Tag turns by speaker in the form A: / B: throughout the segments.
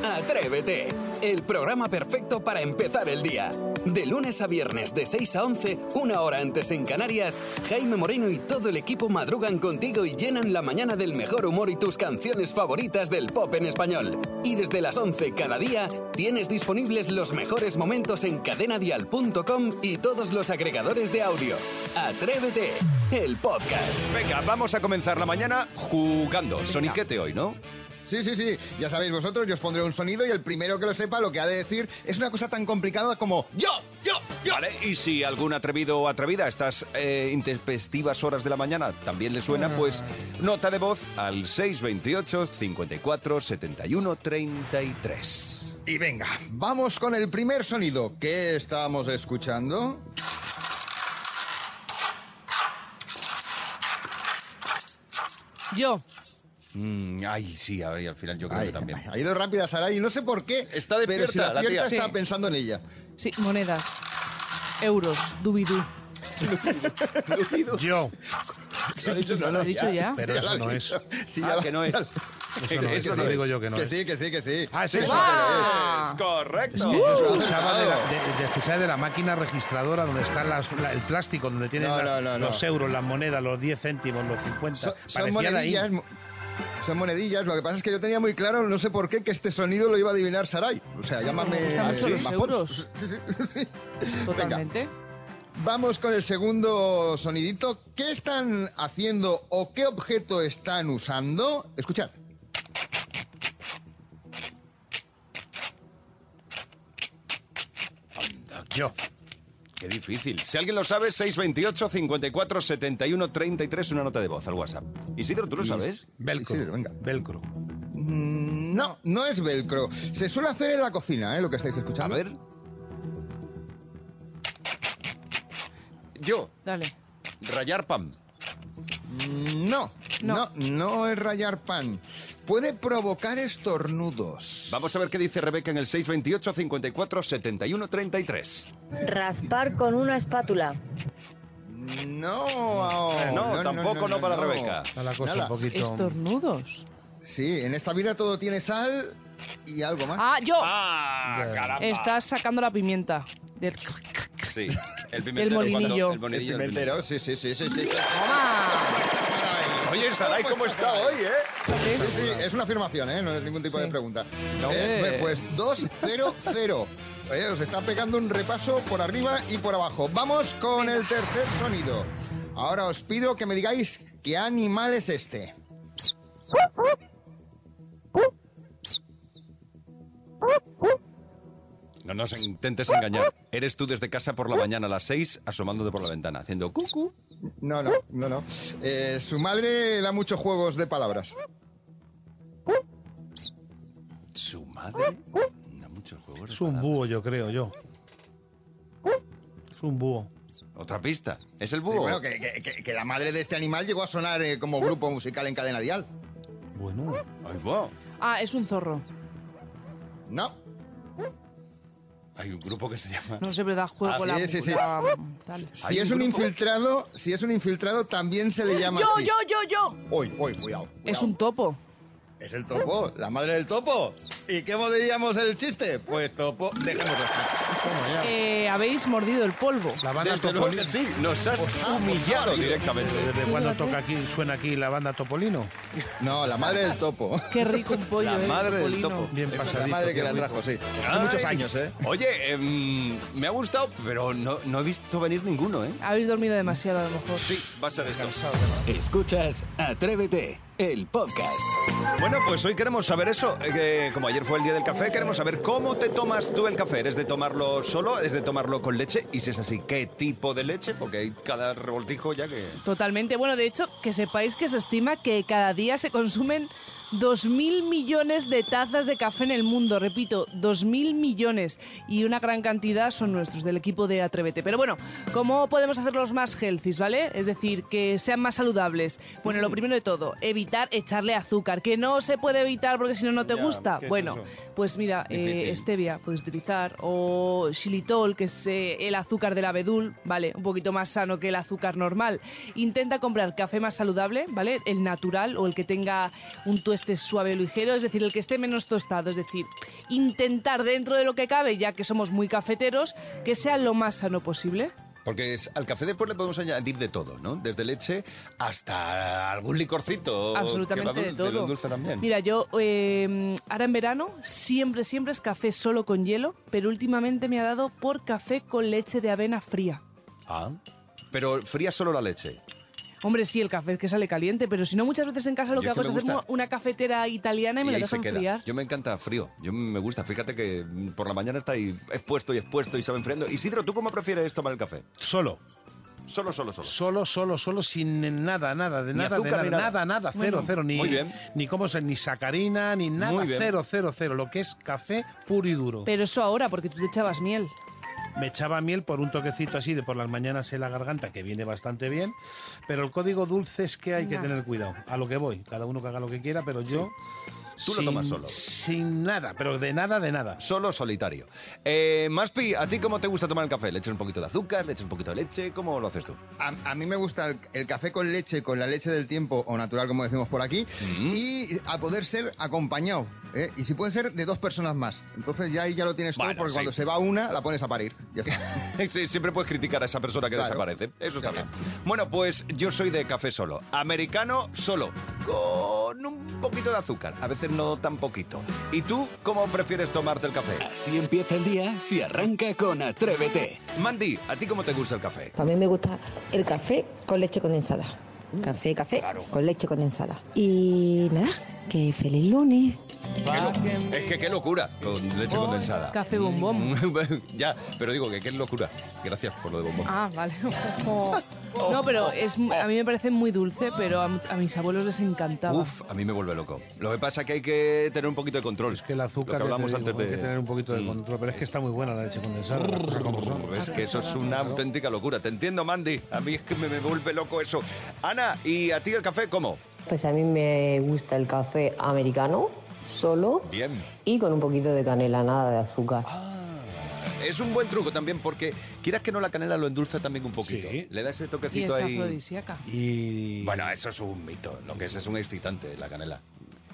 A: Atrévete, el programa perfecto para empezar el día. De lunes a viernes de 6 a 11, una hora antes en Canarias, Jaime Moreno y todo el equipo madrugan contigo y llenan la mañana del mejor humor y tus canciones favoritas del pop en español. Y desde las 11 cada día tienes disponibles los mejores momentos en cadenadial.com y todos los agregadores de audio. Atrévete, el podcast.
B: Venga, vamos a comenzar la mañana jugando. Soniquete hoy, ¿no?
C: Sí, sí, sí. Ya sabéis vosotros, yo os pondré un sonido y el primero que lo sepa lo que ha de decir es una cosa tan complicada como yo, yo, yo.
B: Vale, y si algún atrevido o atrevida a estas eh, intempestivas horas de la mañana también le suena, pues nota de voz al 628 54 71 33.
C: Y venga, vamos con el primer sonido. ¿Qué estamos escuchando?
D: Yo.
B: Mm, ay, sí, al final yo creo
C: Ay,
B: que también.
C: ay, ha ido rápida Saray y no sé por qué.
B: Está
C: pero si la
B: la
C: cierta
B: tía.
C: está
D: Sí.
C: pensando en ella.
D: Sí, monedas. Euros. Dubidú.
E: Yo.
B: ¿Lo ha dicho
C: No,
D: ¿Lo he dicho ya?
E: Pero
C: Ya
E: eso no es.
C: Sí, ya
B: Ah,
C: lo-
B: que no es.
C: ya-
E: Eso no,
B: Que
E: eso
B: no
E: lo digo yo que no
C: que
E: es.
C: sí, que sí, que sí.
E: Ah, es
C: Sí,
E: eso.
D: Ah.
B: Es correcto.
E: Yo escuchaba de, la,
C: acertado.
E: de- de escuchar de la máquina registradora donde está las- la- el plástico, donde tienen
C: No,
E: la-
C: no, no,
E: los euros, las monedas, los 10 céntimos, los 50.
C: Son,
E: de ahí.
C: Son monedillas. Lo que pasa es que yo tenía muy claro, no sé por qué, que este sonido lo iba a adivinar Saray. O sea, llámame. Mapón.
D: euros.
C: Sí, sí, sí.
D: Totalmente.
C: Vamos con el segundo sonidito. ¿Qué están haciendo o qué objeto están usando? Escuchad.
E: Yo.
B: Qué difícil. Si alguien lo sabe, 628 54 71 33, una nota de voz al WhatsApp. Isidro, ¿tú lo sabes?
E: Velcro.
C: Sí, sí, venga.
E: Velcro.
C: Mm, No, no es velcro. Se suele hacer en la cocina, ¿eh? Lo que estáis
B: A
C: escuchando.
B: ver. Yo,
D: Dale.
B: rayar pan.
C: No, no,
D: No.
C: no, es rayar pan. Puede provocar estornudos.
B: Vamos a ver qué dice Rebeca en el 628 54 71 33.
F: Raspar con una espátula.
C: No,
B: Eh, no, tampoco no para Rebeca.
E: Está la cosa
C: Nada.
E: un poquito.
D: Estornudos.
C: Sí, en esta vida todo tiene sal y algo más.
D: Ah, yo.
B: ¡Ah, caramba!
D: Estás sacando la pimienta. Del...
B: Sí, el pimentero.
D: El molinillo.
B: cuando- el
C: el
B: molinillo, el
C: pimentero, sí, sí, sí, sí, sí.
D: ¡Toma!
B: Oye, Saray, ¿cómo está hoy, eh?
C: Sí, sí, es una afirmación, ¿eh? No es ningún tipo de pregunta.
B: No.
C: Eh, pues 2-0-0. Oye, os está pegando un repaso por arriba y por abajo. Vamos con el tercer sonido. Ahora os pido que me digáis qué animal es este.
B: No nos intentes engañar. Eres tú desde casa por la mañana a las 6 asomándote por la ventana, haciendo cucu.
C: No, no, no, no. Eh, su madre da muchos juegos de palabras.
B: Su madre. Da muchos juegos. de
E: Es un
B: palabras.
E: búho, yo creo, yo. Es un búho.
B: Otra pista. ¿Es el
C: Sí,
B: búho?
C: bueno, que, que- que- que la madre de este animal llegó a sonar eh, como grupo musical en cadena dial.
E: Bueno.
D: Ah, es un zorro.
C: No.
B: Hay un grupo que se llama.
D: No sé, pero da juego
C: Ah,
D: la,
C: sí, sí, sí.
D: la- tal.
C: Si
B: ¿Hay
C: es
B: un
C: infiltrado, si es un infiltrado, también se le llama
D: Yo,
C: así.
D: yo, yo, yo.
C: Uy, uy, cuidado,
D: Es
C: cuidado.
D: un topo.
C: Es el topo, la madre del topo. ¿Y qué diríamos el chiste? Pues topo, dejémoslo.
D: Eh, Habéis mordido el polvo.
E: La banda
B: Desde luego
E: Topolino.
B: que sí, nos has
C: Pues ha-
B: humillado
C: pues
B: directamente.
E: ¿Desde cuándo
D: Fíjate.
E: toca aquí, suena aquí la banda Topolino?
C: No, la madre del topo.
D: Qué rico un pollo.
B: La
D: eh,
B: madre del topo.
E: Bien
C: La
E: pasadito.
C: madre que la trajo, sí. Hace muchos años, ¿eh?
B: Oye, em, me ha gustado, pero no, no he visto venir ninguno, ¿eh?
D: Habéis dormido demasiado a lo mejor.
B: Sí, va a ser esto.
A: Escuchas Atrévete, el podcast.
B: Bueno, pues hoy queremos saber eso. eh, como ayer fue el día del café, queremos saber cómo te tomas tú el café. ¿Eres de tomarlo solo? ¿Es de tomarlo con leche? Y si es así, ¿qué tipo de leche? Porque hay cada revoltijo ya que...
D: Totalmente. Bueno, de hecho, que sepáis que se estima que cada día se consumen 2.000 millones de tazas de café en el mundo. Repito, 2.000 millones. Y una gran cantidad son nuestros, del equipo de Atrévete. Pero bueno, ¿cómo podemos hacerlos más healthy, ¿vale? Es decir, que sean más saludables. Bueno, lo primero de todo, evitar echarle azúcar. Que no se puede evitar porque si no, no te
B: Ya,
D: gusta.
B: ¿qué es
D: Bueno, pues mira, eh, stevia puedes utilizar. O xilitol, que es eh, el azúcar del abedul, ¿vale? Un poquito más sano que el azúcar normal. Intenta comprar café más saludable, ¿vale? El natural o el que tenga un tueste esté suave o ligero, es decir, el que esté menos tostado. Es decir, intentar dentro de lo que cabe, ya que somos muy cafeteros, que sea lo más sano posible.
B: Porque es- al café después le podemos añadir de todo, ¿no? Desde leche hasta algún licorcito.
D: Absolutamente
B: que
D: de todo.
B: dulce también.
D: Mira, yo eh, ahora en verano siempre, siempre es café solo con hielo, pero últimamente me ha dado por café con leche de avena fría.
B: Ah. Pero fría solo la leche.
D: Hombre, sí, el café es que sale caliente, pero si no, muchas veces en casa lo
B: Yo
D: que hago es hacer
B: gusta.
D: una cafetera italiana y me la dejo enfriar.
B: Yo me encanta frío. Yo me gusta. Fíjate que por la mañana está ahí expuesto y expuesto y se va enfriando. Isidro, ¿tú cómo prefieres tomar el café?
G: Solo,
B: Solo, solo, solo.
G: solo, solo, solo, sin nada, nada, de
B: Ni
G: nada,
B: azúcar
G: de
B: ni
G: nada,
B: nada.
G: nada, nada,
D: Bueno,
G: cero, cero, ni,
B: muy bien.
G: ni cómo se, ni sacarina, ni nada, cero, cero, cero, lo que es café puro y duro.
D: Pero eso ahora, porque tú te echabas miel.
G: Me echaba miel por un toquecito así de por las mañanas en la garganta, que viene bastante bien, pero el código dulce es que hay que tener cuidado. A lo que voy, cada uno que haga lo que quiera, pero yo...
B: Tú lo tomas solo.
G: Sin nada, pero de nada, de nada.
B: Solo solitario. Eh, Maspi, ¿a ti cómo te gusta tomar el café? ¿Le echas un poquito de azúcar? ¿Le echas un poquito de leche? ¿Cómo lo haces tú?
C: A, a mí me gusta el, el café con leche, con la leche del tiempo o natural, como decimos por aquí, y a poder ser acompañado. ¿eh? Y si puede ser de dos personas más. Entonces ya ahí ya lo tienes todo,
B: Bueno,
C: porque
B: sí.
C: cuando se va una, la pones a parir. Ya está.
B: Sí, siempre puedes criticar a esa persona que
C: Claro.
B: desaparece. Eso está bien. Bueno, pues yo soy de café solo. Americano solo. Con un poquito de azúcar. A veces no tan poquito. ¿Y tú cómo prefieres tomarte el café?
A: Así empieza el día si arranca con Atrévete.
B: Mandy, ¿a ti cómo te gusta el café?
F: A mí me gusta el café con leche condensada. Café, café con leche condensada. Y nada, que feliz lunes.
B: Qué lo- Es que qué locura con leche condensada.
D: Café bombón.
B: ya, pero digo que qué locura. Gracias por lo de bombón.
D: Ah, vale. No, pero es, a mí me parece muy dulce, pero a, a mis abuelos les encantaba.
B: Uf, a mí me vuelve loco. Lo que pasa es que hay que tener un poquito de control.
G: Es que el azúcar
B: Lo que hablamos
G: digo,
B: antes de...
G: hay que tener un poquito de
B: Mm.
G: control, pero es que está muy buena la leche condensada.
B: Es que eso es una auténtica locura. Te entiendo, Mandy. A mí es que me, me vuelve loco eso. Ana, ¿y a ti el café cómo?
H: Pues a mí me gusta el café americano, solo
B: Bien.
H: y con un poquito de canela, nada de azúcar.
B: Es un buen truco también porque quieras que no la canela lo endulza también un poquito.
G: Sí.
B: Le da ese
D: y
B: toquecito
D: es
B: ahí.
G: Y
B: Bueno, eso es un mito. Lo que es es un excitante, la canela.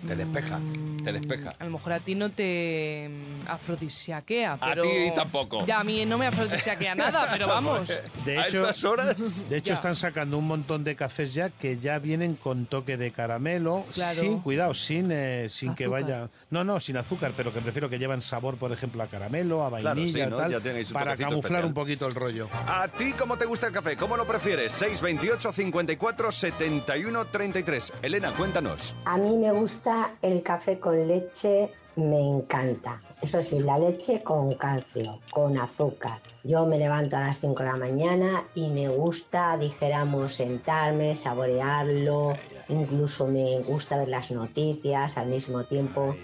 B: Te despeja, te despeja.
D: A lo mejor a ti no te mm, afrodisiaquea,
B: A ti tampoco.
D: Ya, a mí no me afrodisiaquea nada, pero vamos.
G: de
B: ¿A
G: hecho,
B: estas horas?
G: de hecho
D: Ya.
G: están sacando un montón de cafés ya que ya vienen con toque de caramelo,
D: Claro.
G: sin cuidado, sin eh, sin que vaya, no, no, sin azúcar, pero que prefiero que llevan sabor, por ejemplo, a caramelo, a
B: Claro, sí,
G: vainilla,
B: ¿no?
G: tal, para camuflar
B: especial.
G: un poquito el rollo.
B: ¿A ti cómo te gusta el café? ¿Cómo lo prefieres? 628 54 71 33. Elena, cuéntanos.
I: A mí me gusta el café con leche, me encanta. Eso sí, la leche con calcio, con azúcar. Yo me levanto a las 5 de la mañana y me gusta, dijéramos, sentarme, saborearlo. Incluso me gusta ver las noticias al mismo tiempo.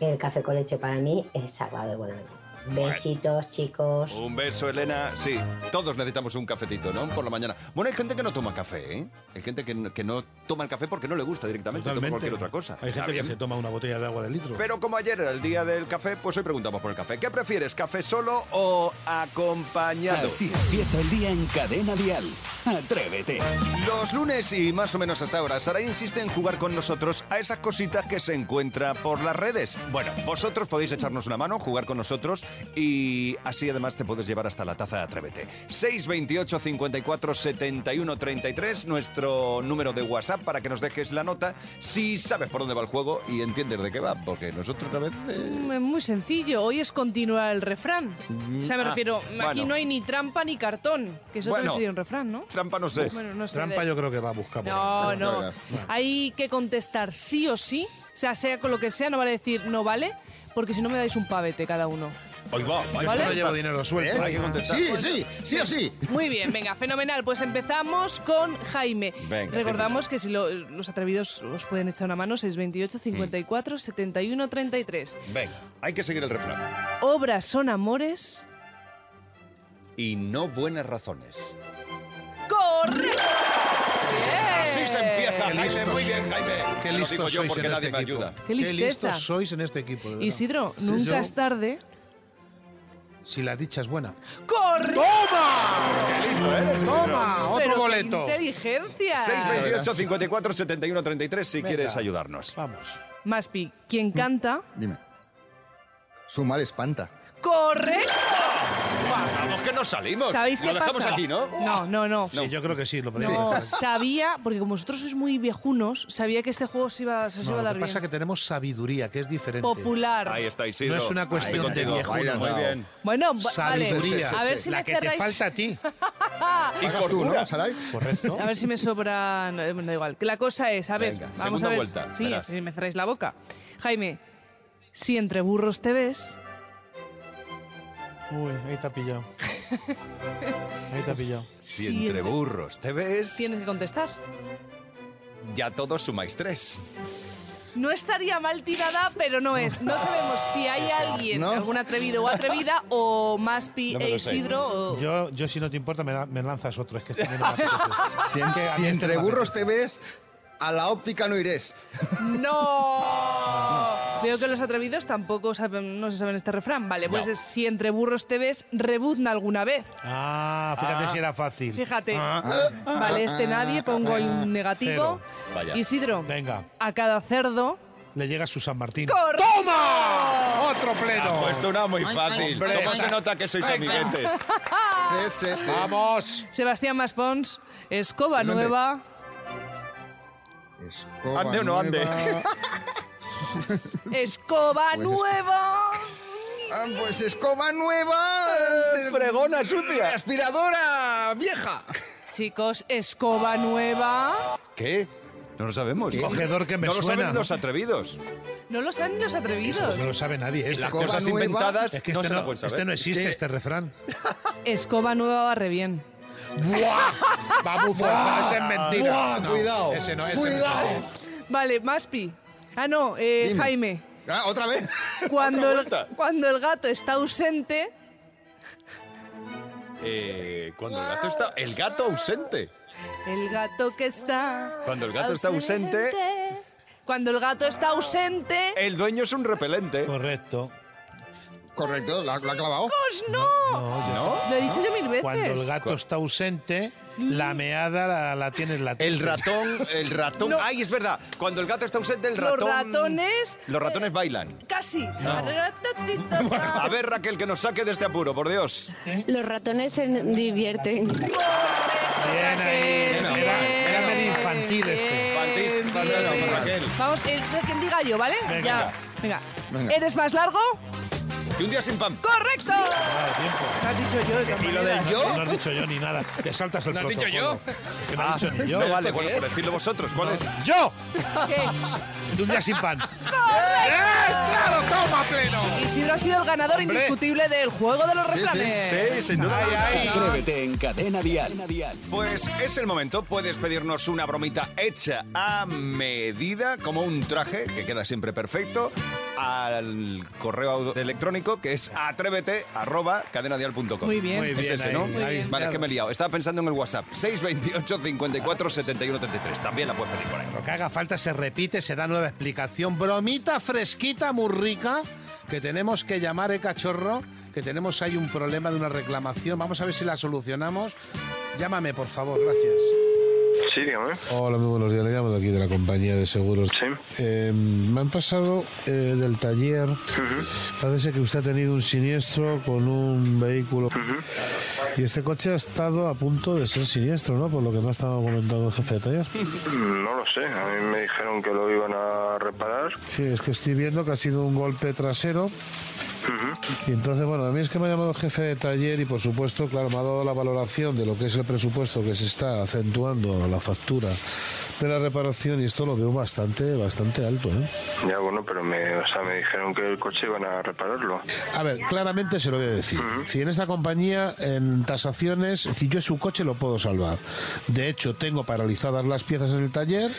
I: El café con leche para mí es sagrado de buena mañana. Besitos, chicos.
B: Un beso, Elena. Sí, todos necesitamos un cafetito, ¿no? Por la mañana. Bueno, hay gente que no toma café, ¿eh? Hay gente que, no- que no toma el café porque no le gusta directamente, toma
G: Totalmente.
B: cualquier otra cosa.
G: Hay
B: Está
G: gente
B: bien.
G: que se toma una botella de agua de litro.
B: Pero como ayer era el día del café, pues hoy preguntamos por el café. ¿Qué prefieres, café solo o acompañado?
A: Así empieza el día en Cadena Dial. Atrévete.
B: Los lunes y más o menos hasta ahora, Sara insiste en jugar con nosotros a esas cositas que se encuentra por las redes. Bueno, vosotros podéis echarnos una mano, jugar con nosotros y así además te puedes llevar hasta la taza de Atrévete. 628 54 71 33, nuestro número de WhatsApp para que nos dejes la nota si sabes por dónde va el juego y entiendes de qué va, porque nosotros a veces...
D: Mm, Es muy sencillo, hoy es continuar el refrán. O sea, me
B: ah,
D: refiero, aquí
B: bueno.
D: no hay ni trampa ni cartón, que eso
B: Bueno.
D: también sería un refrán, ¿no?
B: Trampa no sé.
D: Bueno, no sé.
G: Trampa
D: de-
G: yo creo que va a buscar por ahí.
D: No, no. Hay que contestar sí o sí, o sea, sea con lo que sea, no vale decir no vale, porque si no me dais un pavete cada uno.
B: Hoy va,
G: Yo
D: ¿Vale?
G: no llevo dinero suelto.
C: ¿Eh?
B: Hay que contestar.
C: Sí, sí, sí o sí.
D: Muy bien, venga, fenomenal. Pues empezamos con Jaime.
B: Venga,
D: Recordamos que si lo- los atrevidos os pueden echar una mano, 628 54 71 33.
B: Venga, hay que seguir el refrán.
D: Obras son amores.
B: Y no buenas razones.
D: ¡Correcto! Bien.
B: Así se empieza,
G: Qué
B: Jaime.
G: listos.
B: Muy bien, Jaime.
G: Qué
B: digo yo
G: sois
B: porque
G: en
B: nadie
G: este
B: me
G: equipo.
B: ayuda.
D: Qué listeza.
G: listos sois en este equipo.
D: Isidro,
G: Sí,
D: nunca
G: yo-
D: es tarde.
G: Si la dicha es buena.
D: ¡Correcto!
B: Qué listo eres,
G: ¡Toma! ¡Otro
D: Pero qué
G: boleto!
D: inteligencia!
B: 628 54 71 33 si quieres ayudarnos.
G: Vamos.
D: Maspi, quien canta.
C: Dime. Su mal espanta.
D: ¡Correcto!
B: Vamos que nos salimos.
D: ¿Sabéis
B: Lo
D: qué
B: dejamos
D: pasa?
B: aquí, ¿no?
D: No, no, no.
E: Sí, yo creo que sí, lo podemos
D: No,
E: dejar.
D: sabía, porque como vosotros sois muy viejunos, sabía que este juego se, iba, se os
E: No,
D: iba a
E: lo
D: dar
E: que
D: bien.
E: pasa es que tenemos sabiduría, que es diferente.
D: Popular.
B: Ahí está Isidro.
E: No es una cuestión de
B: contigo.
E: viejunos.
B: Muy
C: dado.
B: bien.
D: Bueno, va- vale.
E: Sabiduría.
D: A ver si
E: la
D: me
E: que te
D: cerráis.
E: falta a ti.
B: Y
C: Pagas tú,
B: cordura.
C: ¿no, Saray?
E: Correcto.
D: A ver si me sobra. no, eh, da igual. La cosa es, a ver,
B: Venga,
D: vamos
B: segunda
D: a ver.
B: vuelta,
D: Sí,
B: verás.
D: si me cerráis la boca. Jaime, si entre burros te ves,
E: Uy, ahí te ha pillado. Ahí te ha pillado.
B: Si
D: Sí,
B: entre burros te ves,
D: tienes que contestar.
B: ya todos sumáis tres.
D: No estaría mal tirada, pero no es. No sabemos si hay alguien,
C: ¿No?
D: algún atrevido o atrevida, o Maspi
B: No
D: e. Isidro. o-
E: Yo, yo, si no te importa, me, la- me lanzas otro. Es que no me.
C: Si, en- si
E: este
C: entre burros te ves, a la óptica no iréis.
D: ¡No! Veo que los atrevidos tampoco saben, no se saben este refrán. Vale, pues
B: No.
D: es, si entre burros te ves, rebuzna alguna vez.
E: Ah, fíjate
B: Ah.
E: si era fácil.
D: Fíjate. Vale, este nadie, pongo ahí un negativo.
E: Cero.
B: Vaya.
D: Isidro,
E: Venga,
D: a cada cerdo.
E: le llega su San Martín.
D: ¡Correcto!
E: ¡Toma! ¡Otro pleno!
B: Ha puesto una muy fácil.
E: hombre.
B: ¿Cómo se nota que sois amiguetes?
C: Sí, sí, sí.
E: ¡Vamos!
D: Sebastián Maspons, escoba
C: ¿Dónde?
D: nueva.
C: Escoba
B: Ande o no ande.
D: ¡Escoba
C: Pues es-
D: nueva!
C: Ah, pues escoba nueva. eh,
B: Fregona sucia.
C: Aspiradora vieja.
D: Chicos, escoba nueva.
B: ¿Qué? No lo sabemos.
C: ¿Qué?
E: Cogedor que me
B: no lo
E: suena,
B: saben
E: ¿no?
B: los atrevidos.
D: No lo saben los atrevidos.
E: No lo sabe nadie. ¿eh?
B: Las cosas
C: nueva.
B: inventadas
E: Es que
B: no
E: este no,
B: pueden saber.
E: este no existe,
C: ¿Qué?
E: este refrán.
D: Escoba nueva barre bien.
E: ¡Buah! Vamos, fuerza, ese es mentira.
C: Buah,
E: No,
C: cuidado.
E: Ese no, ese no,
C: Cuidado.
E: ese no.
D: Vale, Maspi. Ah, no, eh,
C: Dime.
D: Jaime.
C: Ah, ¿Otra vez?
D: Cuando el,
B: vuelta.
D: cuando el gato está ausente,
B: Eh, cuando el gato está... El gato ausente.
D: el gato que está.
B: Cuando el gato está ausente-
D: Cuando el gato está ausente.
B: El dueño es un repelente.
E: Correcto.
C: Correcto, la, la ha clavado.
D: ¡Pues no!
B: ¿No?
D: Lo he dicho yo mil veces.
E: Cuando el gato está ausente, la meada la, la tienes la
B: El ratón, el ratón.
D: No.
B: Ay, es verdad. Cuando el gato está ausente, el
D: Los
B: ratón.
D: ratones.
B: Los ratones bailan.
D: Casi.
B: A ver, Raquel, que nos saque de este apuro, por Dios.
J: Los ratones se divierten.
E: Bien ahí.
D: Bien,
E: Era,
D: bien,
E: era medio infantil este.
D: Bien, bien.
B: Raquel.
D: Vamos, eh, quien diga yo, ¿vale?
E: Venga.
D: Ya. Venga.
C: Venga.
D: ¿Eres más largo?
B: Que un día sin pan.
D: ¡Correcto!
E: Vale, tiempo.
D: Lo has dicho yo. de
C: ¿Y lo del yo?
E: No has dicho yo ni nada. Te saltas el
C: ¿No has dicho
E: protocolo. Que no he dicho ni yo.
B: No vale,
C: ¿Esto
B: bueno,
C: qué
B: por
C: es?
B: decirlo vosotros. ¿Cuál es?
E: ¡Yo!
D: ¿Qué?
E: De un día sin pan. ¡Eh! ¡Toma pleno!
D: Isidro ha sido el ganador
E: Hombre.
D: indiscutible del juego de los
C: Sí, sí.
D: refranes.
B: Sí, sin duda.
E: Ay, ay.
A: Atrévete en Cadena Dial.
B: Pues es el momento, puedes pedirnos una bromita hecha a medida, como un traje, que queda siempre perfecto, al correo electrónico que es atrévete arroba cadenadial.com.
D: Muy bien.
E: Muy
B: Es
E: bien,
B: ese,
E: ahí,
B: ¿no?
D: Muy bien.
B: Vale, es
E: claro.
B: que me he liado. Estaba pensando en el WhatsApp. 628 54 71 33. También la puedes pedir por ahí.
E: Lo que haga falta se repite, se da nueva explicación. Bromita fresquita, muy rica, que tenemos que llamar, ¿eh, cachorro? Que tenemos ahí un problema de una reclamación. Vamos a ver si la solucionamos. Llámame, por favor, gracias.
K: Sí, dígame.
G: Hola, muy buenos días. Le llamo de aquí de la compañía de seguros.
K: Sí.
G: Eh, me han pasado eh, del taller. Parece que usted ha tenido un siniestro con un vehículo. Y este coche ha estado a punto de ser siniestro, ¿no? Por lo que me ha estado comentando el jefe de taller.
K: No lo sé, a mí me dijeron que lo iban a reparar.
G: Sí, es que estoy viendo que ha sido un golpe trasero. Y entonces, bueno, a mí es que me ha llamado el jefe de taller y por supuesto, claro, me ha dado la valoración de lo que es el presupuesto que se está acentuando a la factura de la reparación y esto lo veo bastante, bastante alto, ¿eh?
K: Ya, bueno, pero me, o sea, me dijeron que el coche iban a repararlo.
G: A ver, claramente se lo voy a decir. Si en esta compañía, en tasaciones, si yo su coche lo puedo salvar. De hecho, tengo paralizadas las piezas en el taller.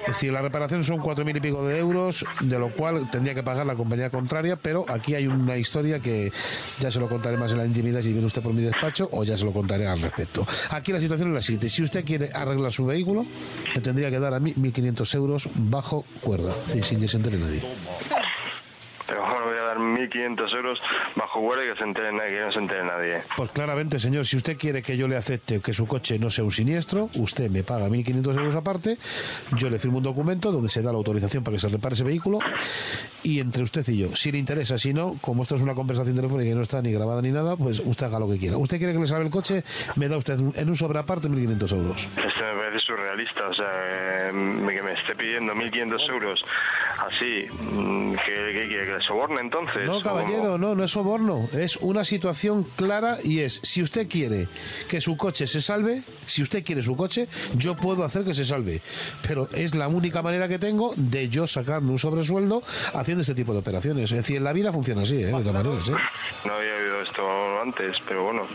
G: Es decir, la reparación son cuatro mil y pico de euros, de lo cual tendría que pagar la compañía contraria, pero aquí hay una historia que ya se lo contaré más en la intimidad si viene usted por mi despacho o ya se lo contaré al respecto. Aquí la situación es la siguiente. Si usted quiere arreglar su vehículo, tendría que dar a mí 1.500 euros bajo cuerda, sin que se entere nadie.
K: Dar 1.500 euros bajo guardia que, se entere, nadie, que no se entere nadie.
G: Pues claramente, señor, si usted quiere que yo le acepte que su coche no sea un siniestro, usted me paga 1.500 euros aparte, yo le firmo un documento donde se da la autorización para que se repare ese vehículo y entre usted y yo, si le interesa, si no, como esto es una conversación telefónica y no está ni grabada ni nada, pues usted haga lo que quiera. ¿Usted quiere que le salve el coche? Me da usted en un sobre aparte 1.500 euros.
K: Esto me parece surrealista, o sea, que me esté pidiendo 1.500 euros así, mm, que, le soborne entonces.
G: No,
K: ¿o
G: caballero,
K: cómo?
G: no, no es soborno. Es una situación clara y es, si usted quiere que su coche se salve, si usted quiere su coche, yo puedo hacer que se salve. Pero es la única manera que tengo de yo sacarme un sobresueldo haciendo este tipo de operaciones. Es decir, en la vida funciona así, ¿eh? de todas maneras. ¿eh?
K: No había oído esto antes, pero bueno,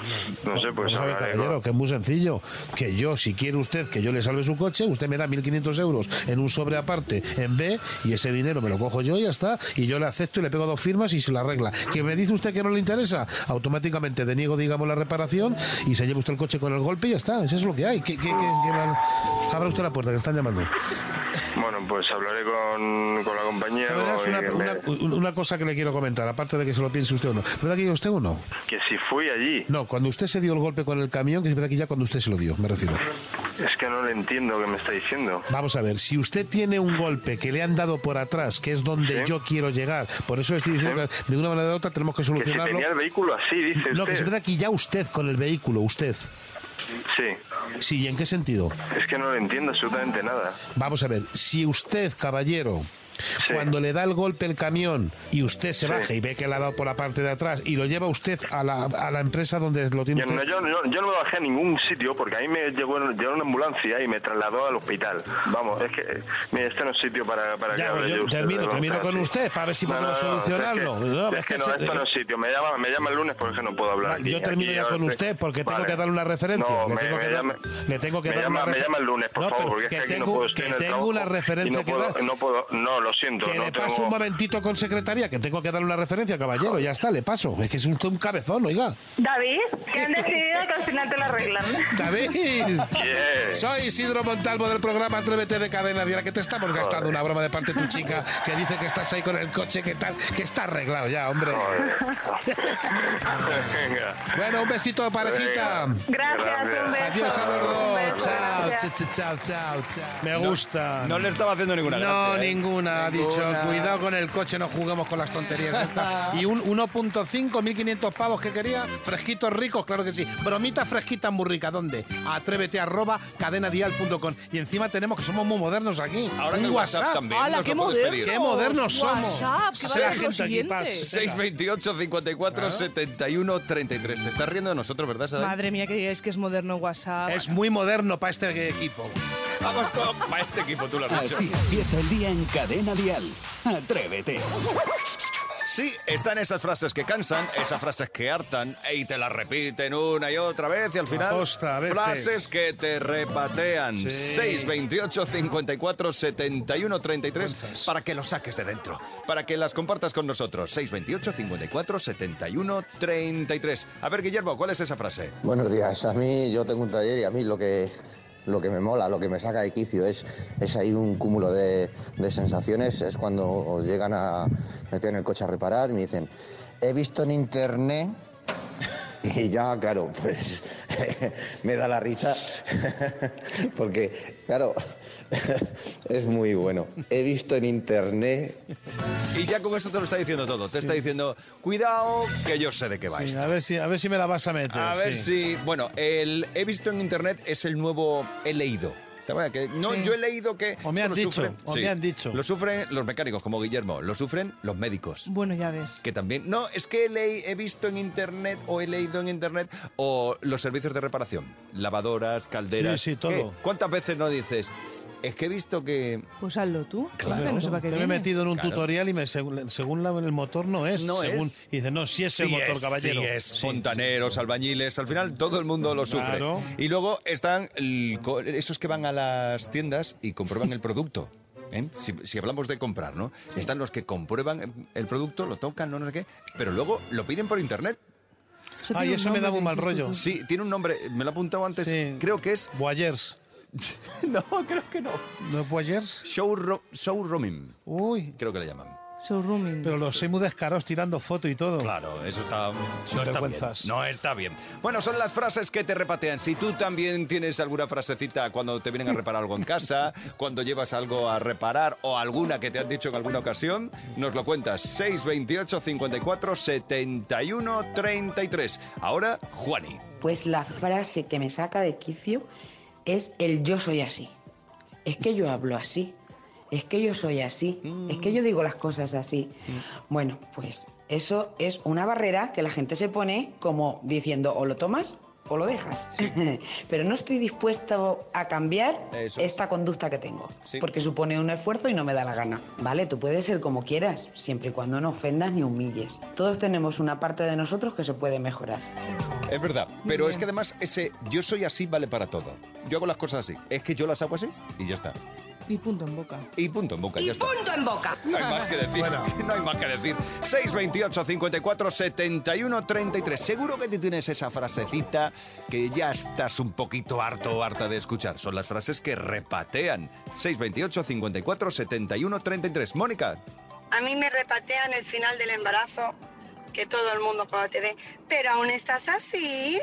K: no sé, pues
G: caballero, que es muy sencillo. Que yo, si quiere usted que yo le salve su coche, usted me da 1.500 euros en un sobre aparte en B y ese dinero me lo cojo yo y ya está. Y yo le acepto y le pego dos firmas y se la arregla. Que me dice usted que no le interesa, automáticamente deniego, digamos, la reparación y se lleva usted el coche con el golpe y ya está. Eso es lo que hay. ¿Qué, qué, qué- qué mal? Abra usted la puerta, que están llamando.
K: Bueno, pues hablaré con, con la compañía. Y
G: una,
K: me-
G: una- una cosa que le quiero comentar, aparte de que se lo piense usted o no. ¿Verdad que usted o no?
K: que si fui allí,
G: No, cuando usted se dio el golpe con el camión, que es verdad que ya cuando usted se lo dio, me refiero.
K: Es que no le entiendo qué me está diciendo.
G: Vamos a ver, si usted tiene un golpe que le han dado por atrás, que es donde
K: Sí.
G: yo quiero llegar, por eso estoy diciendo que de una manera u otra tenemos que
K: Que si
G: solucionarlo.
K: tenía el vehículo así, dice
G: No, que es verdad que ya usted con el vehículo, usted.
K: Sí,
G: Sí, ¿y en qué sentido?
K: es que no le entiendo absolutamente nada.
G: Vamos a ver, si usted, caballero,
K: Sí.
G: cuando le da el golpe el camión y usted se
K: Sí.
G: baja y ve que le ha dado por la parte de atrás y lo lleva usted a la, a la empresa donde lo tiene
K: Yo no,
G: usted.
K: yo, no- yo no me bajé a ningún sitio porque a mí me llegó, llegó una ambulancia y me trasladó al hospital. Vamos, es que mire, este no es sitio para, para que
G: Ya,
K: hable
G: pues yo
K: de usted,
G: termino, termino con usted para ver si
K: No,
G: podemos
K: no, no,
G: solucionarlo.
K: Es que,
G: No,
K: es
G: es
K: que
G: que
K: esto no es sitio. Me llama, me llama el lunes porque no puedo hablar aquí.
G: Yo termino
K: Aquí
G: ya con usted porque tengo
K: Vale.
G: que dar una referencia.
K: No,
G: le,
K: me-
G: tengo
K: me
G: que dar,
K: llama-
G: le tengo que
K: me
G: dar
K: llama,
G: una
K: me
G: refer-
K: llama el lunes, por favor, porque es que aquí
G: tengo,
K: no puedo
G: que tengo una referencia que dar.
K: no puedo, no, lo siento,
G: Que
K: no
G: le
K: tengo...
G: paso un momentito con secretaría, que tengo que darle una referencia, caballero. Ya está, le paso. Es que es un, un cabezón, oiga.
L: David, que han decidido que al final te lo arreglan.
G: David.
K: Yeah.
G: Soy Isidro Montalvo del programa Atrévete de Cadena Dial, que te estamos gastando una broma de parte de tu chica que dice que estás ahí con el coche, que tal, que está arreglado ya, hombre.
K: Venga.
G: Bueno, un besito de parejita.
K: Venga.
L: Gracias, un beso.
G: Adiós a los dos. Chao, chao, chao, chao, chao. Me gusta.
B: No le estaba haciendo ninguna
E: No,
B: gracia, ¿eh?
E: ninguna. Ha dicho, cuidado con el coche, no juguemos con las tonterías estas. Y un 1.5, 1500 pavos que quería, fresquitos ricos, claro que sí. Bromita fresquita muy rica, ¿dónde? Atrévete arroba cadenadial.com. Y encima tenemos que somos muy modernos aquí.
B: Ahora
E: un
B: WhatsApp
E: WhatsApp.
B: también
D: ¡Hala,
B: nos
D: qué
B: lo puedes
D: modernos!
B: pedir.
E: Qué modernos somos.
D: WhatsApp,
E: pas.
B: 628 54 71 33. Te estás riendo de nosotros, ¿verdad, Saray?
D: Madre mía, que digáis que es moderno WhatsApp.
E: Es muy moderno para este equipo.
B: Vamos con para este equipo, tú lo has dicho.
A: Así empieza el día en Cadena Dial. Atrévete.
B: Sí, están esas frases que cansan, esas frases que hartan y te las repiten una y otra vez y al final frases que te repatean.
E: Sí.
B: 628 54 71 33 para que lo saques de dentro, para que las compartas con nosotros. 628 54 71 33. A ver, Guillermo, ¿cuál es esa frase?
M: Buenos días. A mí, yo tengo un taller y a mí lo que, lo que me mola, lo que me saca de quicio es, es ahí un cúmulo de, de sensaciones. Es cuando llegan a meter en el coche a reparar y me dicen, he visto en internet. Y ya, claro, pues me da la risa. Porque, claro, es muy bueno. He visto en internet
B: Y ya con eso te lo está diciendo todo. Te está diciendo, cuidado, que yo sé de qué va
E: Sí,
B: esto.
E: a, ver si, a ver si me la vas a meter.
B: A ver
E: sí.
B: si. Bueno, el he visto en internet es el nuevo he leído. ¿Te acuerdas que no,
D: Sí.
B: yo he leído que.
E: O me han
B: lo
E: dicho,
B: sufren-
E: o me han dicho.
B: Lo sufren los mecánicos, como Guillermo. Lo sufren los médicos.
D: Bueno, ya ves.
B: Que también. No, es que he, leí- he visto en internet o he leído en internet o los servicios de reparación. Lavadoras, calderas.
E: Sí, sí, todo.
B: ¿Qué? ¿Cuántas veces no dices? Es que he visto que.
D: Pues hazlo tú.
B: Claro.
D: que no sepa qué
E: Yo me he
D: viene.
E: metido en un
B: Claro.
E: tutorial y me, según, según la- el motor no es.
B: No
E: según,
B: es.
E: Y dice, no, sí es el
B: Sí
E: motor,
B: es,
E: caballero.
B: sí es.
E: Sí,
B: Fontaneros, albañiles, al final todo el mundo lo sufre.
E: Claro.
B: Y luego están el co- esos que van a las tiendas y comprueban el producto. ¿eh? Si, si hablamos de comprar, ¿no? Están los que comprueban el producto, lo tocan, no, no sé qué, pero luego lo piden por internet.
E: Ay,
D: tiene un
E: eso me da
D: nombre,
E: un mal
D: dijiste
E: rollo.
D: tú.
B: Sí, tiene un nombre, me lo he apuntado antes,
E: Sí.
B: creo que es...
E: Boyers.
B: no, creo que no.
E: ¿No es Boyers?
B: Showro- showrooming,
E: Uy.
B: creo que le llaman.
D: Showrooming.
G: Pero los soy muy descarados tirando foto y todo.
B: Claro, eso está. No está bien. No está bien. Bueno, son las frases que te repatean. Si tú también tienes alguna frasecita cuando te vienen a reparar algo en casa, cuando llevas algo a reparar o alguna que te han dicho en alguna ocasión, nos lo cuentas. 628 54 71 33. Ahora, Juani.
N: Pues la frase que me saca de quicio es el yo soy así. Es que yo hablo así. Es que yo soy así. Es que yo digo las cosas así. Bueno, pues eso es una barrera que la gente se pone como diciendo o lo tomas o lo dejas. Pero no estoy dispuesto a cambiar
B: Eso.
N: esta conducta que tengo.
B: Sí.
N: Porque supone un esfuerzo y no me da la gana. Vale, tú puedes ser como quieras, siempre y cuando no ofendas ni humilles. Todos tenemos una parte de nosotros que se puede mejorar.
B: Es verdad, pero es que además ese yo soy así vale para todo. Yo hago las cosas así. Es que yo las hago así y ya está.
D: Y punto en boca.
B: Y punto en boca, ya está.
N: en boca!
B: No hay más que decir. No hay más que decir. 628 54 71 33. Seguro que te tienes esa frasecita que ya estás un poquito harto o harta de escuchar. Son las frases que repatean. 628 54 71 33. Mónica.
O: A mí me repatean el final del embarazo, que todo el mundo cuando te ve, pero aún estás así.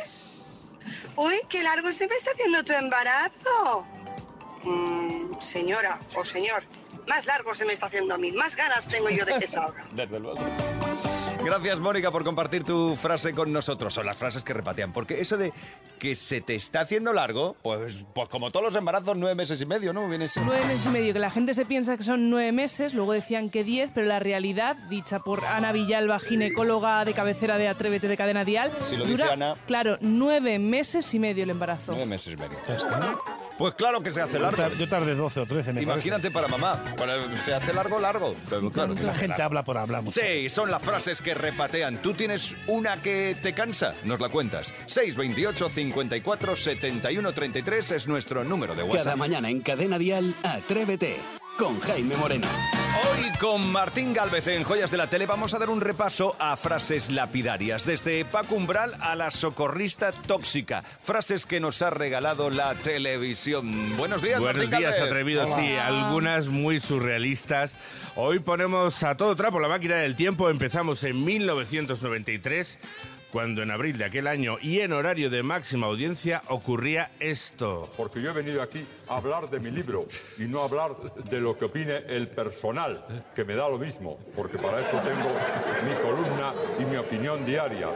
O: Uy, qué largo se me está haciendo tu embarazo. Mm, señora o señor, más largo se me está haciendo a mí, más ganas tengo yo de que salga.
B: Desde luego. Gracias, Mónica, por compartir tu frase con nosotros. Son las frases que repatean. Porque eso de que se te está haciendo largo, pues, pues como todos los embarazos, nueve meses y medio, ¿no? Viene.
D: Nueve meses y medio, que la gente se piensa que son nueve meses, luego decían que diez, pero la realidad, dicha por Ana Villalba, ginecóloga de cabecera de Atrévete de Cadena Dial,
B: Si lo dice
D: dura,
B: Ana.
D: claro, nueve meses y medio el embarazo.
B: Nueve meses y medio. Pues claro que se hace largo.
G: Yo tardé 12 o 13, me
B: Imagínate para mamá. Se hace largo, largo. Pero claro que
G: parece.
B: se
G: La
B: hace
G: gente
B: largo.
G: habla por hablar mucho.
B: Sí, son las frases que repatean. ¿Tú tienes una que te cansa? Nos la cuentas. 628 54 71 33 es nuestro número de
A: Cada
B: WhatsApp.
A: mañana en Cadena Dial, Atrévete con Jaime Moreno.
B: Hoy con Martín Galvez en Joyas de la Tele vamos a dar un repaso a frases lapidarias, desde Paco Umbral a la socorrista tóxica, frases que nos ha regalado la televisión. Buenos días,
P: Buenos
B: Martín
P: días,
B: Galvez.
P: atrevidos. Sí, algunas muy surrealistas. Hoy ponemos a todo trapo la máquina del tiempo. Empezamos en 1993, cuando en abril de aquel año y en horario de máxima audiencia ocurría esto.
Q: Porque yo he venido aquí a hablar de mi libro y no a hablar de lo que opine el personal, que me da lo mismo, porque para eso tengo mi columna y mi opinión diaria.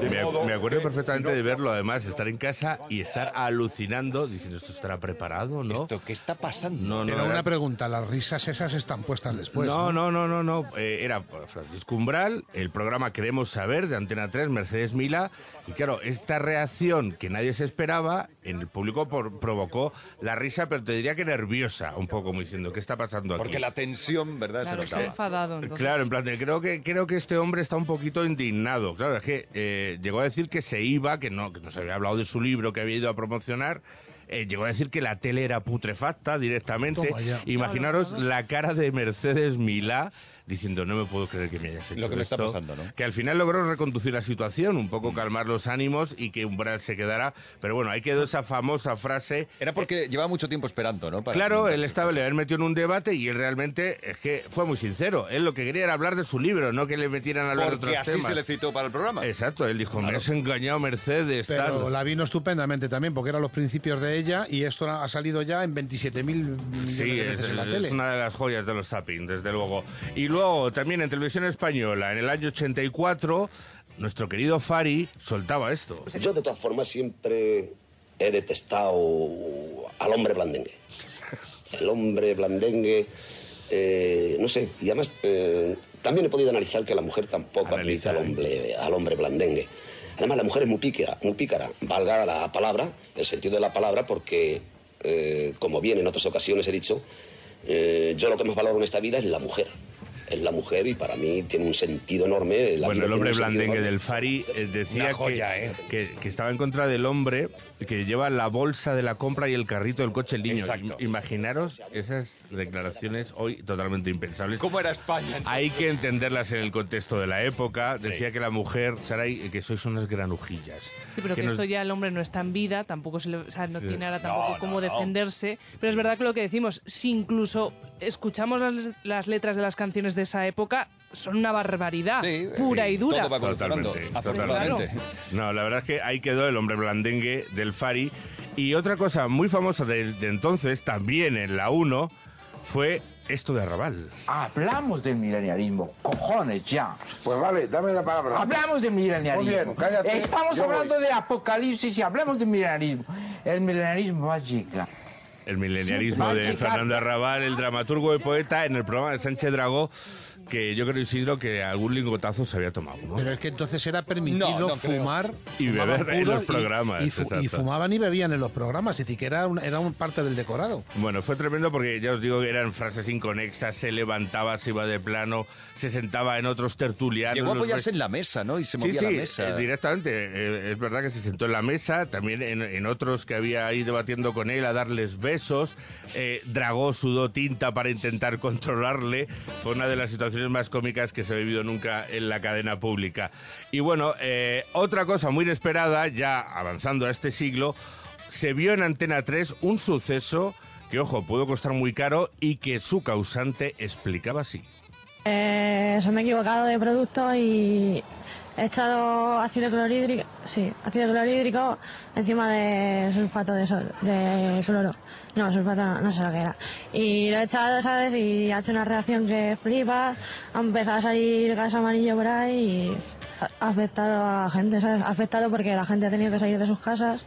P: Me, me acuerdo perfectamente
Q: no-
P: de verlo, además, estar en casa y estar alucinando, diciendo, ¿esto estará preparado no?
B: ¿Esto qué está pasando?
P: No, no, era-
G: una pregunta, las risas esas están puestas después.
P: no, no, no, no, no. Eh, era Francisco Umbral, el programa Queremos Saber de Antena 3, Mercedes Mila. Y claro, esta reacción que nadie se esperaba en el público por- provocó la risa, pero te diría que nerviosa, un poco, como diciendo, ¿qué está pasando aquí?
B: Porque la tensión, ¿verdad?
D: Claro,
B: se notaba.
D: enfadado. entonces.
P: Claro, en plan, de, creo que creo que este hombre está un poquito indignado. Claro, es que eh, llegó a decir que se iba, que no, que no se había hablado de su libro que había ido a promocionar. eh, llegó a decir que la tele era putrefacta directamente. Imaginaros la cara de Mercedes Milá diciendo no me puedo creer que me hayas hecho
B: Lo que me está
P: esto".
B: pasando, ¿no?
P: Que al final logró reconducir la situación, un poco calmar los ánimos y que Umbral se quedara. Pero bueno, ahí quedó esa famosa frase
B: Era porque llevaba mucho tiempo esperando, ¿no? Para
P: Claro, él estaba, le habían metido en un debate y él realmente es que fue muy sincero. Él lo que quería era hablar de su libro, no que le metieran a hablar de
B: Porque
P: otros
B: así
P: temas.
B: se le citó para el programa.
P: Exacto, él dijo, me
B: Claro.
P: has engañado Mercedes,
G: Pero
P: tal.
G: la vino estupendamente también, porque eran los principios de ella y esto ha salido ya en 27.000 millones
P: Sí,
G: de
P: es,
G: veces en la
P: es
G: tele.
P: una de las joyas de los zapping, desde luego. Y luego, también en televisión española, en el año 84, nuestro querido Fari soltaba esto.
R: Yo, de todas formas, siempre he detestado al hombre blandengue. El hombre blandengue, eh, no sé, y además eh, también he podido analizar que la mujer tampoco admite al hombre, al hombre blandengue. Además, la mujer es muy pícara, muy pícara, valga la palabra, el sentido de la palabra, porque, eh, como bien en otras ocasiones he dicho, eh, yo lo que más valoro en esta vida es la mujer. Es la mujer y para mí tiene un sentido enorme. la
P: Bueno, el hombre blandengue del Fari eh, decía
R: joya,
P: que,
R: ¿eh?
P: que, que estaba en contra del hombre que lleva la bolsa de la compra y el carrito del coche el niño.
B: Exacto.
P: Im- Imaginaros esas declaraciones hoy totalmente impensables.
B: ¿Cómo era España?
P: Hay que entenderlas en el contexto de la época. Decía que la mujer, Saray, que sois unas granujillas.
D: Sí, pero que,
P: nos-
D: esto ya el hombre no está en vida, tampoco se le- o sea, no
P: Sí.
D: tiene ahora tampoco
P: No,
D: cómo
P: no, no.
D: defenderse. Pero es verdad que lo que decimos, si incluso escuchamos las, las letras de las canciones de esa época, son una barbaridad,
B: Sí,
D: pura
B: sí,
D: y dura.
B: todo va
P: Totalmente,
B: afortunadamente.
P: totalmente. No, la verdad es que ahí quedó el hombre blandengue del Fari. Y otra cosa muy famosa de, de entonces, también en la 1, fue esto de Arrabal.
S: Hablamos del milenialismo, cojones ya. Pues vale, dame la palabra. Hablamos del milenialismo.
T: Muy bien, cállate,
S: Estamos
T: yo
S: hablando
T: voy.
S: de apocalipsis y hablamos del milenialismo. El milenialismo va a llegar.
P: El milenialismo de Fernando. Arrabal, el dramaturgo y poeta, en el programa de Sánchez Dragó, que yo creo, Isidro, que algún lingotazo se había tomado. ¿no?
G: Pero es que entonces era permitido
P: No, no
G: fumar
P: Y beber en los
G: y-
P: programas,
G: Y, fu- y fumaban y bebían en los programas, es decir, que era, un, era un parte del decorado.
P: Bueno, fue tremendo porque ya os digo que eran frases inconexas, se levantaba, se iba de plano, se sentaba en otros tertulianos.
B: Llegó a apoyarse en la mesa, ¿no? Y se
P: Sí,
B: movía
P: sí,
B: la mesa.
P: eh, directamente. Eh, es verdad que se sentó en la mesa, también en, en otros que había ahí debatiendo con él, a darles besos. Eh, dragó, sudó tinta para intentar controlarle. Fue una de las situaciones más cómicas que se ha vivido nunca en la cadena pública. Y bueno, eh, otra cosa muy inesperada, ya avanzando a este siglo, se vio en Antena 3 un suceso que, ojo, pudo costar muy caro y que su causante explicaba así.
U: Eh, se me he equivocado de producto y he echado ácido clorhídrico, sí, ácido clorhídrico encima de sulfato de, de cloro. No, sulfato no, no sé lo que era. Y lo he echado, ¿sabes? Y ha hecho una reacción que flipa, ha empezado a salir gas amarillo por ahí y ha afectado a gente, ¿sabes? Ha afectado porque la gente ha tenido que salir de sus casas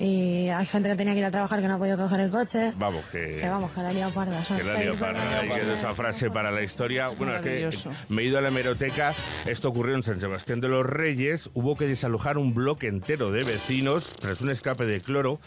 U: y hay gente que tenía que ir a trabajar que no ha podido coger el coche.
P: Vamos, que...
U: Que vamos, que la liado parda.
P: Que la lío para, y que esa frase para la historia. Bueno, es que me he ido a la hemeroteca. Esto ocurrió en San Sebastián de los Reyes. Hubo que desalojar un bloque entero de vecinos tras un escape de cloro.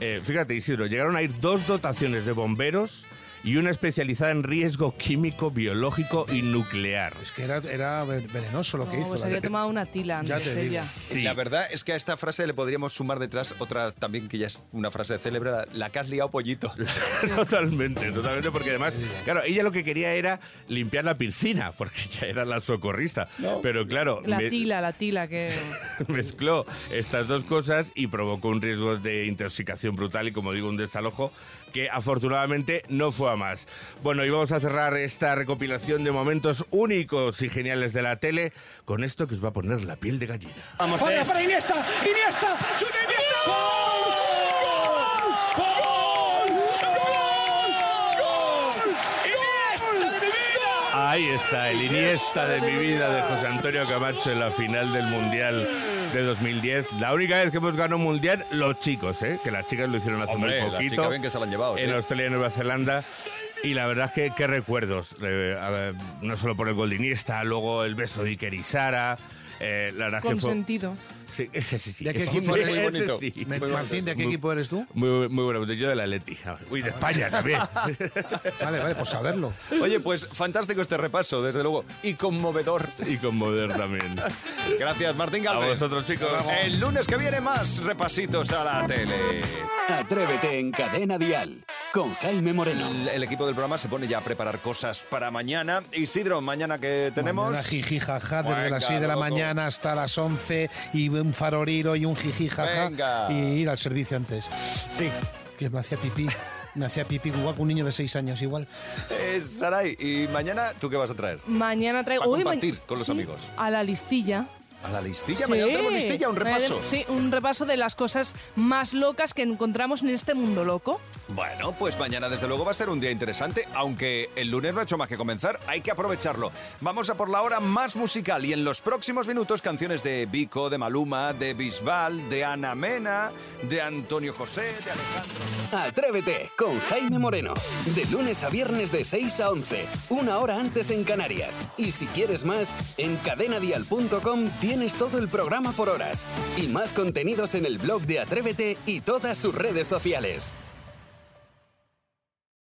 P: Eh, fíjate, Isidro, llegaron a ir dos dotaciones de bomberos y una especializada en riesgo químico, biológico y nuclear.
G: Es que era, era ve- venenoso lo que hizo.
D: pues había tomado una tila
G: Ya
D: antes
G: te digo.
D: ella.
B: La verdad es que a esta frase le podríamos sumar detrás otra también que ya es una frase célebre, la que has liado pollito.
P: totalmente, totalmente, porque además, claro, ella lo que quería era limpiar la piscina, porque ya era la socorrista. Pero claro,
D: La
P: me-
D: tila, la tila, que...
P: mezcló estas dos cosas y provocó un riesgo de intoxicación brutal y, como digo, un desalojo que afortunadamente no fue a más. Bueno, y vamos a cerrar esta recopilación de momentos únicos y geniales de la tele con esto que os va a poner la piel de gallina.
T: Vamos, para, para Iniesta, Iniesta, chuta Iniesta.
P: Ahí está, el Iniesta de mi vida de José Antonio Camacho en la final del Mundial de 2010. La única vez que hemos ganado un Mundial, los chicos, ¿eh? que las chicas lo hicieron hace
B: Hombre,
P: muy poquito.
B: chicas bien que se la han llevado,
P: En
B: sí.
P: Australia y Nueva Zelanda. Y la verdad es que qué recuerdos. Eh, ver, no solo por el gol de Iniesta, luego el beso de Iker y Sara. eh, la verdad es que
D: Con
P: fue...
D: sentido.
P: Sí, ese sí, sí.
G: ¿De qué equipo eres? Muy bonito.
P: sí.
G: Me- Martín, ¿de qué
P: Muy-
G: equipo eres tú?
P: Muy, muy bueno, yo de la Leti. Uy, de España también.
G: Vale, vale, pues saberlo.
B: Oye, pues fantástico este repaso, desde luego. Y conmovedor.
P: Y conmovedor también.
B: Gracias, Martín
P: A
B: Galvez.
P: vosotros, chicos.
B: El lunes que viene más repasitos a la tele.
A: Atrévete en Cadena Dial con Jaime Moreno.
B: El, el equipo del programa se pone ya a preparar cosas para mañana. Isidro, mañana que tenemos.
G: Mañana jiji jaja, desde las 6 de la mañana hasta las 11 y un faroriro y un jiji jaja
B: Venga.
G: y ir al servicio antes. Sí. Que me hacía pipí. Me hacía pipí igual que un niño de 6 años igual.
B: Eh, Saray, ¿y mañana tú qué vas a traer?
D: Mañana traigo... Uy, ma-
B: compartir con los
D: sí,
B: amigos.
D: A la listilla.
B: ¿A la listilla? Mañana tenemos listilla, un repaso.
D: Sí, un repaso de las cosas más locas que encontramos en este mundo loco.
B: Bueno, pues mañana desde luego va a ser un día interesante, aunque el lunes no ha hecho más que comenzar, hay que aprovecharlo. Vamos a por la hora más musical y en los próximos minutos canciones de Vico, de Maluma, de Bisbal, de Ana Mena, de Antonio José, de Alejandro.
A: Atrévete con Jaime Moreno. De lunes a viernes de 6 a 11, una hora antes en Canarias. Y si quieres más, en cadenadial.com tienes todo el programa por horas. Y más contenidos en el blog de Atrévete y todas sus redes sociales.